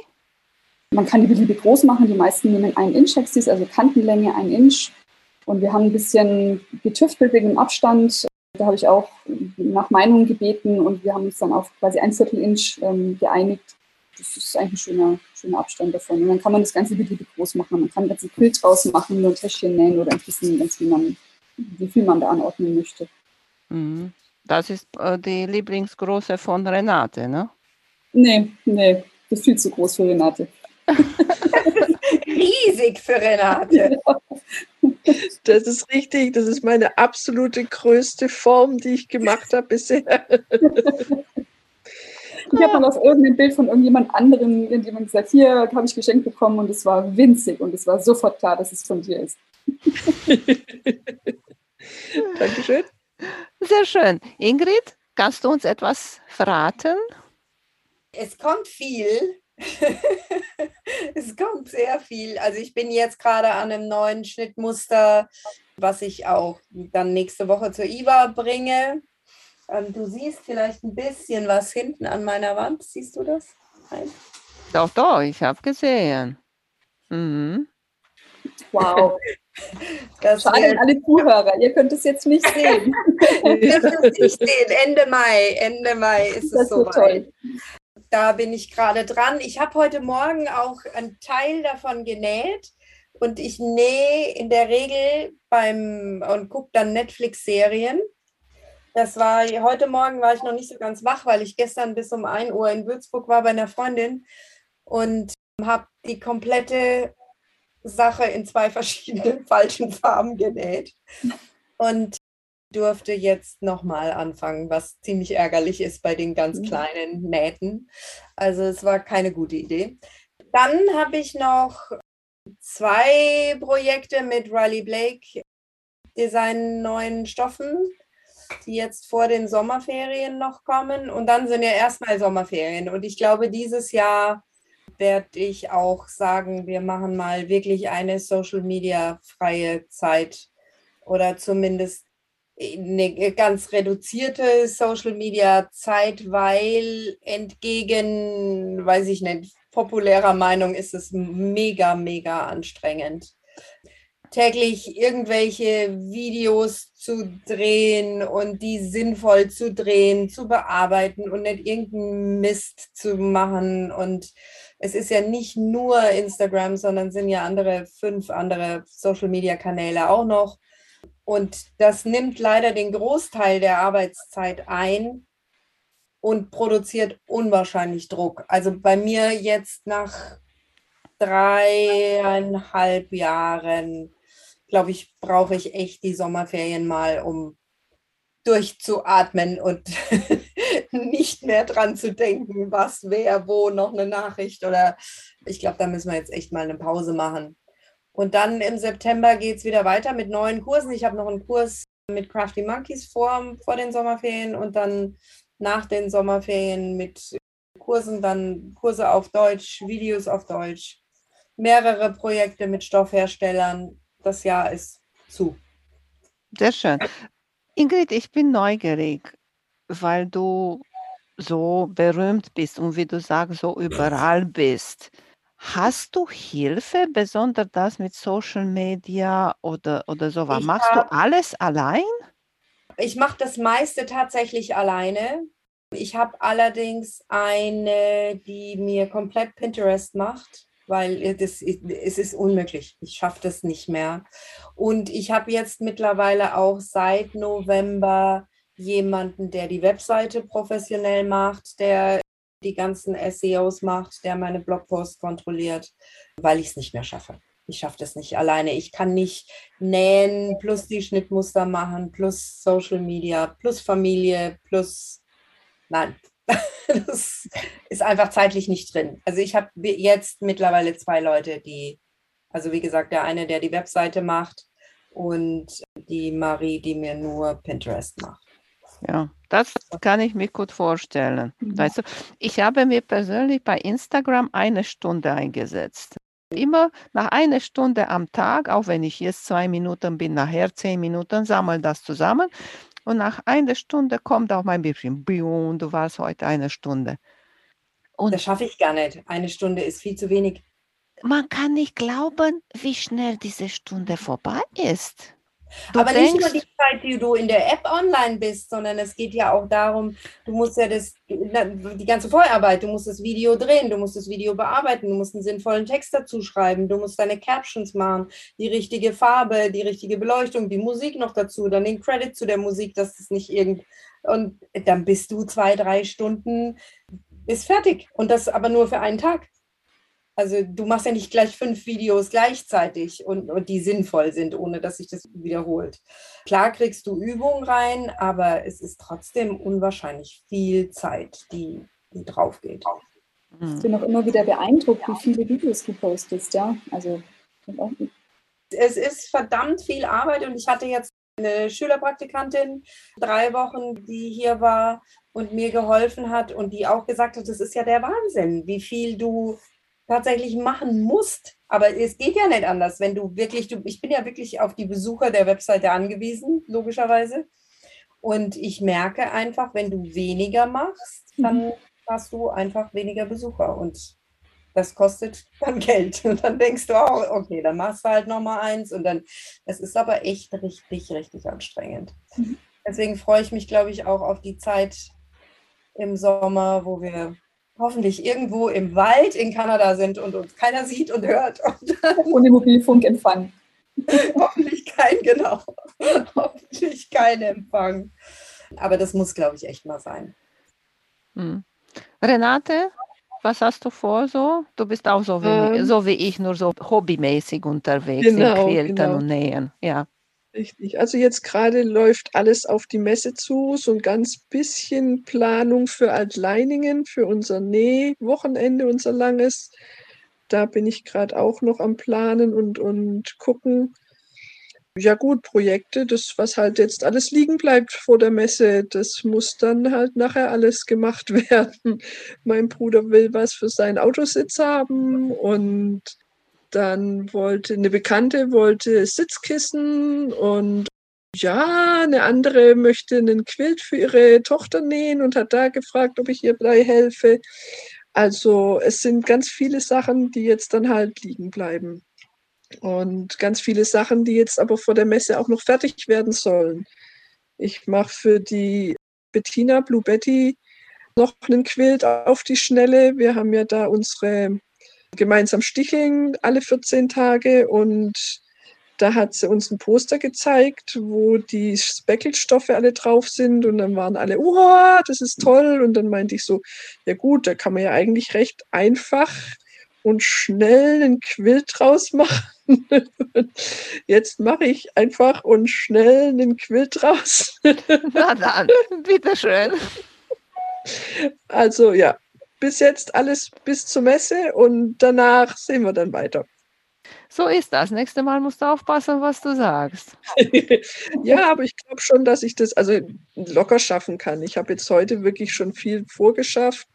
Man kann die beliebig groß machen. Die meisten nehmen ein Inch Hexis, also Kantenlänge ein Inch. Und wir haben ein bisschen getüftelt wegen dem Abstand. Da habe ich auch nach Meinung gebeten und wir haben uns dann auf quasi ein Viertel Inch ähm, geeinigt. Das ist eigentlich ein schöner, schöner Abstand davon. Und dann kann man das Ganze beliebig groß machen. Man kann ganze Quilt draußen machen, nur ein Täschchen nähen oder ein bisschen, ganz wie man wie viel man da anordnen möchte. Mhm. Das ist äh, die Lieblingsgroße von Renate, ne? Nee, nee, das ist viel zu groß für Renate. <laughs> Riesig für Renate. Das ist richtig, das ist meine absolute größte Form, die ich gemacht habe bisher. Ich habe mal auf irgendein Bild von irgendjemand anderem irgendjemand gesagt, hier habe ich geschenkt bekommen und es war winzig und es war sofort klar, dass es von dir ist. <laughs> <laughs> Dankeschön. Sehr schön. Ingrid, kannst du uns etwas verraten? Es kommt viel <laughs> es kommt sehr viel. Also ich bin jetzt gerade an einem neuen Schnittmuster, was ich auch dann nächste Woche zur IWA bringe. Ähm, du siehst vielleicht ein bisschen was hinten an meiner Wand. Siehst du das? Nein. Doch, doch, ich habe gesehen. Mhm. Wow. <laughs> <laughs> Das Schade alle Zuhörer, ihr könnt es jetzt nicht <laughs> sehen. ihr könnt es nicht sehen. Ende Mai, Ende Mai ist das es soweit. Da bin ich gerade dran. Ich habe heute Morgen auch einen Teil davon genäht und ich nähe in der Regel beim und gucke dann Netflix-Serien. Das war heute Morgen war ich noch nicht so ganz wach, weil ich gestern bis um 1 Uhr in Würzburg war bei einer Freundin und habe die komplette Sache in zwei verschiedenen <laughs> falschen Farben genäht und durfte jetzt nochmal anfangen, was ziemlich ärgerlich ist bei den ganz mhm. kleinen Nähten. Also es war keine gute Idee. Dann habe ich noch zwei Projekte mit Riley Blake, Design neuen Stoffen, die jetzt vor den Sommerferien noch kommen. Und dann sind ja erstmal Sommerferien. Und ich glaube, dieses Jahr werde ich auch sagen, wir machen mal wirklich eine Social Media freie Zeit oder zumindest eine ganz reduzierte Social Media Zeit, weil entgegen, weiß ich nicht, populärer Meinung ist es mega, mega anstrengend. Täglich irgendwelche Videos zu drehen und die sinnvoll zu drehen, zu bearbeiten und nicht irgendeinen Mist zu machen und es ist ja nicht nur Instagram, sondern sind ja andere, fünf andere Social-Media-Kanäle auch noch. Und das nimmt leider den Großteil der Arbeitszeit ein und produziert unwahrscheinlich Druck. Also bei mir jetzt nach dreieinhalb Jahren, glaube ich, brauche ich echt die Sommerferien mal, um durchzuatmen und <laughs> <laughs> nicht mehr dran zu denken, was, wer, wo, noch eine Nachricht oder ich glaube, da müssen wir jetzt echt mal eine Pause machen. Und dann im September geht es wieder weiter mit neuen Kursen. Ich habe noch einen Kurs mit Crafty Monkeys vor, vor den Sommerferien und dann nach den Sommerferien mit Kursen, dann Kurse auf Deutsch, Videos auf Deutsch, mehrere Projekte mit Stoffherstellern. Das Jahr ist zu. Sehr schön. Ingrid, ich bin neugierig, weil du so berühmt bist und wie du sagst, so überall bist. Hast du Hilfe, besonders das mit Social Media oder, oder sowas? Ich Machst hab, du alles allein? Ich mache das meiste tatsächlich alleine. Ich habe allerdings eine, die mir komplett Pinterest macht weil das, es ist unmöglich. Ich schaffe das nicht mehr. Und ich habe jetzt mittlerweile auch seit November jemanden, der die Webseite professionell macht, der die ganzen SEOs macht, der meine Blogposts kontrolliert, weil ich es nicht mehr schaffe. Ich schaffe das nicht alleine. Ich kann nicht nähen, plus die Schnittmuster machen, plus Social Media, plus Familie, plus... Nein, <laughs> das ist einfach zeitlich nicht drin. Also ich habe jetzt mittlerweile zwei Leute, die, also wie gesagt, der eine, der die Webseite macht und die Marie, die mir nur Pinterest macht. Ja, das kann ich mir gut vorstellen. Mhm. Weißt du, ich habe mir persönlich bei Instagram eine Stunde eingesetzt. Immer nach einer Stunde am Tag, auch wenn ich jetzt zwei Minuten bin, nachher zehn Minuten, sammle das zusammen und nach einer Stunde kommt auch mein Bildschirm. Du warst heute eine Stunde. Und das schaffe ich gar nicht. Eine Stunde ist viel zu wenig. Man kann nicht glauben, wie schnell diese Stunde vorbei ist. Du Aber denkst, nicht nur die Zeit, die du in der App online bist, sondern es geht ja auch darum, du musst ja das, die ganze Vorarbeit, du musst das Video drehen, du musst das Video bearbeiten, du musst einen sinnvollen Text dazu schreiben, du musst deine Captions machen, die richtige Farbe, die richtige Beleuchtung, die Musik noch dazu, dann den Credit zu der Musik, dass es nicht irgend. Und dann bist du zwei, drei Stunden, ist fertig. Und das aber nur für einen Tag. Also du machst ja nicht gleich fünf Videos gleichzeitig und, und die sinnvoll sind, ohne dass sich das wiederholt. Klar kriegst du Übungen rein, aber es ist trotzdem unwahrscheinlich viel Zeit, die, die drauf geht. Ich bin auch immer wieder beeindruckt, wie viele Videos du postest, ja. Also es ist verdammt viel Arbeit und ich hatte jetzt eine Schülerpraktikantin, drei Wochen, die hier war und mir geholfen hat und die auch gesagt hat, das ist ja der Wahnsinn, wie viel du tatsächlich machen musst. Aber es geht ja nicht anders, wenn du wirklich, du, ich bin ja wirklich auf die Besucher der Webseite angewiesen, logischerweise. Und ich merke einfach, wenn du weniger machst, dann mhm. hast du einfach weniger Besucher. Und das kostet dann <laughs> Geld. Und dann denkst du auch, okay, dann machst du halt nochmal eins. Und dann, es ist aber echt richtig, richtig anstrengend. Mhm. Deswegen freue ich mich, glaube ich, auch auf die Zeit im Sommer, wo wir hoffentlich irgendwo im Wald in Kanada sind und uns keiner <laughs> sieht und hört. Und Ohne Mobilfunkempfang. <laughs> hoffentlich kein, genau. hoffentlich kein Empfang. Aber das muss, glaube ich, echt mal sein. Hm. Renate, was hast du vor so? Du bist auch so wie, ähm, so wie ich, nur so hobbymäßig unterwegs genau, in Quilten genau. und Nähen. Ja. Richtig. Also jetzt gerade läuft alles auf die Messe zu, so ein ganz bisschen Planung für Altleiningen, für unser Nähwochenende, unser langes. Da bin ich gerade auch noch am Planen und, und gucken. Ja gut, Projekte, das, was halt jetzt alles liegen bleibt vor der Messe, das muss dann halt nachher alles gemacht <laughs> werden. Mein Bruder will was für seinen Autositz haben und dann wollte eine Bekannte wollte Sitzkissen und ja, eine andere möchte einen Quilt für ihre Tochter nähen und hat da gefragt, ob ich ihr dabei helfe. Also es sind ganz viele Sachen, die jetzt dann halt liegen bleiben. Und ganz viele Sachen, die jetzt aber vor der Messe auch noch fertig werden sollen. Ich mache für die Bettina Blue Betty noch einen Quilt auf die Schnelle. Wir haben ja da unsere gemeinsam sticheln alle 14 Tage und da hat sie uns ein Poster gezeigt, wo die Speckelstoffe alle drauf sind und dann waren alle, oh, das ist toll. Und dann meinte ich so, ja gut, da kann man ja eigentlich recht einfach und schnell einen Quilt draus machen. <laughs> Jetzt mache ich einfach und schnell einen Quilt draus. Na dann, bitteschön. Also ja, bis jetzt alles bis zur Messe und danach sehen wir dann weiter. So ist das. Nächstes Mal musst du aufpassen, was du sagst. <laughs> ja, aber ich glaube schon, dass ich das also locker schaffen kann. Ich habe jetzt heute wirklich schon viel vorgeschafft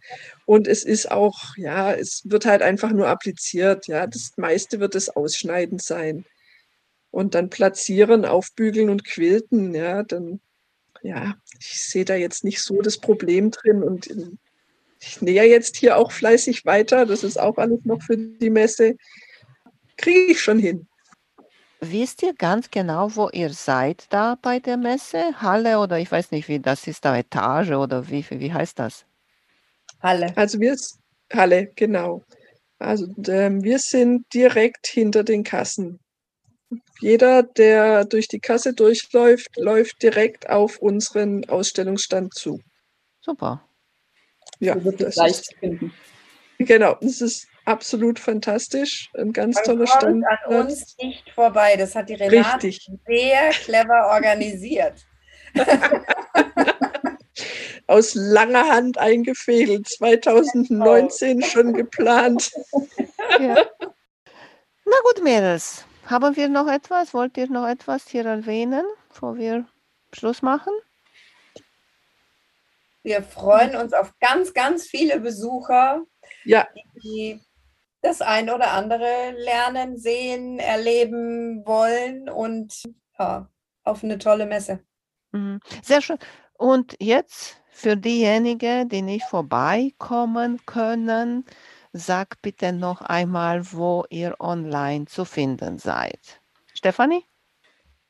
und es ist auch, ja, es wird halt einfach nur appliziert. Ja, das meiste wird das Ausschneiden sein. Und dann platzieren, aufbügeln und quilten. Ja, dann, ja, ich sehe da jetzt nicht so das Problem drin und ich nähe jetzt hier auch fleißig weiter. Das ist auch alles noch für die Messe. Kriege ich schon hin. Wisst ihr ganz genau, wo ihr seid da bei der Messe? Halle oder ich weiß nicht, wie das ist, da Etage oder wie, wie heißt das? Halle. Also wir, Halle, genau. Also ähm, wir sind direkt hinter den Kassen. Jeder, der durch die Kasse durchläuft, läuft direkt auf unseren Ausstellungsstand zu. Super. Ja, so das leicht zu finden. Genau, das ist absolut fantastisch. Ein ganz Man toller Stand. an uns nicht vorbei. Das hat die Renate Richtig. sehr clever organisiert. <laughs> Aus langer Hand eingefädelt, 2019 schon geplant. <laughs> Ja. Na gut, Mädels, haben wir noch etwas? Wollt ihr noch etwas hier erwähnen, bevor wir Schluss machen? Wir freuen uns auf ganz, ganz viele Besucher, ja. die das ein oder andere lernen, sehen, erleben wollen und ja, auf eine tolle Messe. Mhm. Sehr schön. Und jetzt für diejenigen, die nicht vorbeikommen können, sag bitte noch einmal, wo ihr online zu finden seid. Stefanie?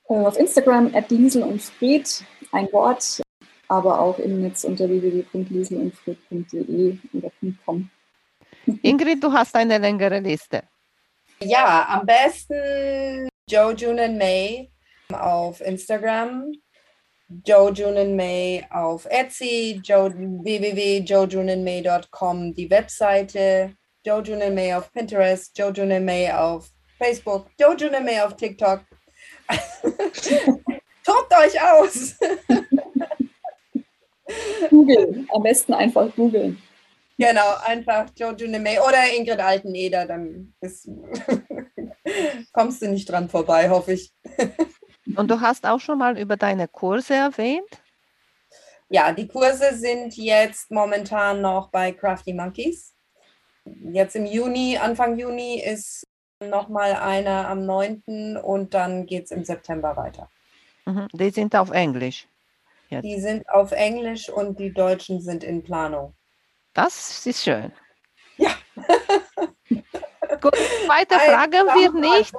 Äh, auf Instagram at Liesel und Fried, ein Wort, aber auch im Netz unter www.lieselundfried.de oder .com. <laughs> Ingrid, du hast eine längere Liste. Ja, am besten Joe, June and May auf Instagram, Joe, June and May auf Etsy, Joe, www.joejunandmay.com die Webseite, Joe, June and May auf Pinterest, Joe, June and May auf Facebook, Joe, June and May auf TikTok. <laughs> Tobt euch aus! <laughs> Google, am besten einfach googeln. Genau, einfach Joe Juneme oder Ingrid Alteneder, dann ist, <laughs> kommst du nicht dran vorbei, hoffe ich. <laughs> Und du hast auch schon mal über deine Kurse erwähnt? Ja, die Kurse sind jetzt momentan noch bei Crafty Monkeys. Jetzt im Juni, Anfang Juni ist nochmal einer am 9. und dann geht es im September weiter. Mhm. Die sind auf Englisch. Jetzt. Die sind auf Englisch und die Deutschen sind in Planung. Das ist schön. Ja. <laughs> Gut, zweite Ein Frage wird Traum- nicht.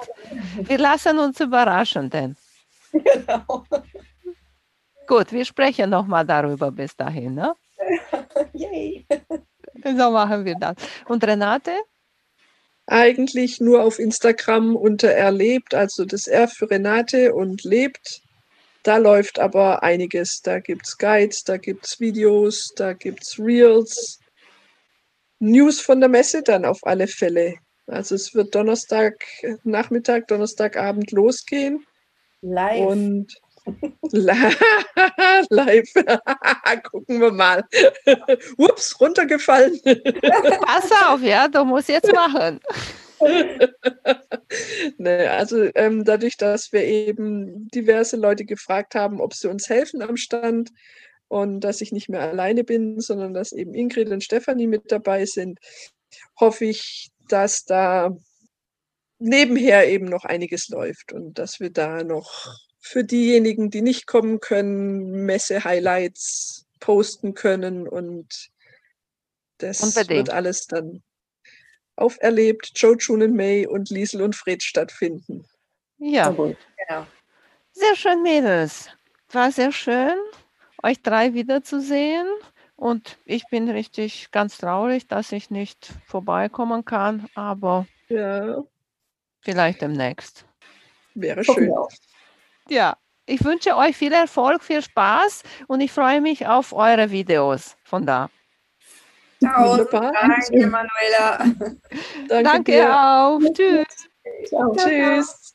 Wir lassen uns überraschen, denn. <laughs> Genau. Gut, wir sprechen nochmal darüber bis dahin. Ne? <laughs> Yay. So machen wir das. Und Renate? Eigentlich nur auf Instagram unter erlebt, also das R für Renate und lebt. Da läuft aber einiges. Da gibt es Guides, da gibt es Videos, da gibt es Reels. News von der Messe dann auf alle Fälle. Also es wird Donnerstag Nachmittag, Donnerstagabend losgehen. Live. Und <laughs> live. <laughs> Gucken wir mal. <laughs> Ups, runtergefallen. Pass auf, ja, du musst jetzt machen. <laughs> ne, also ähm, dadurch, dass wir eben diverse Leute gefragt haben, ob sie uns helfen am Stand und dass ich nicht mehr alleine bin, sondern dass eben Ingrid und Stefanie mit dabei sind, hoffe ich, dass da nebenher eben noch einiges läuft und dass wir da noch für diejenigen, die nicht kommen können, Messe-Highlights posten können und das Unbedingt. wird alles dann auferlebt, Joe, June und May und Liesel und Fred stattfinden. Ja, Jawohl. Genau. sehr schön, Mädels. War sehr schön, euch drei wiederzusehen. Und ich bin richtig ganz traurig, dass ich nicht vorbeikommen kann, aber Ja, vielleicht demnächst. wäre schön. Ja, ich wünsche euch viel Erfolg, viel Spaß und ich freue mich auf eure Videos von da. Tausend Wunderbar. Dank, Emanuela. <laughs> Danke, Danke dir. auch. Tschüss. Ciao. Tschüss.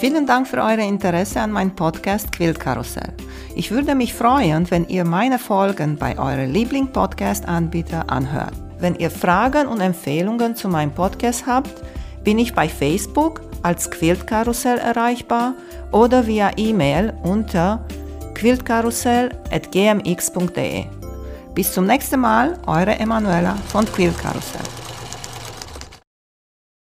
Vielen Dank für euer Interesse an meinem Podcast Quiltkarussell. Ich würde mich freuen, wenn ihr meine Folgen bei eurem Liebling-Podcast-Anbieter anhört. Wenn ihr Fragen und Empfehlungen zu meinem Podcast habt, bin ich bei Facebook als Quiltkarussell erreichbar oder via E-Mail unter quiltkarussell.gmx.de. Bis zum nächsten Mal, eure Emanuela von Quiltkarussell.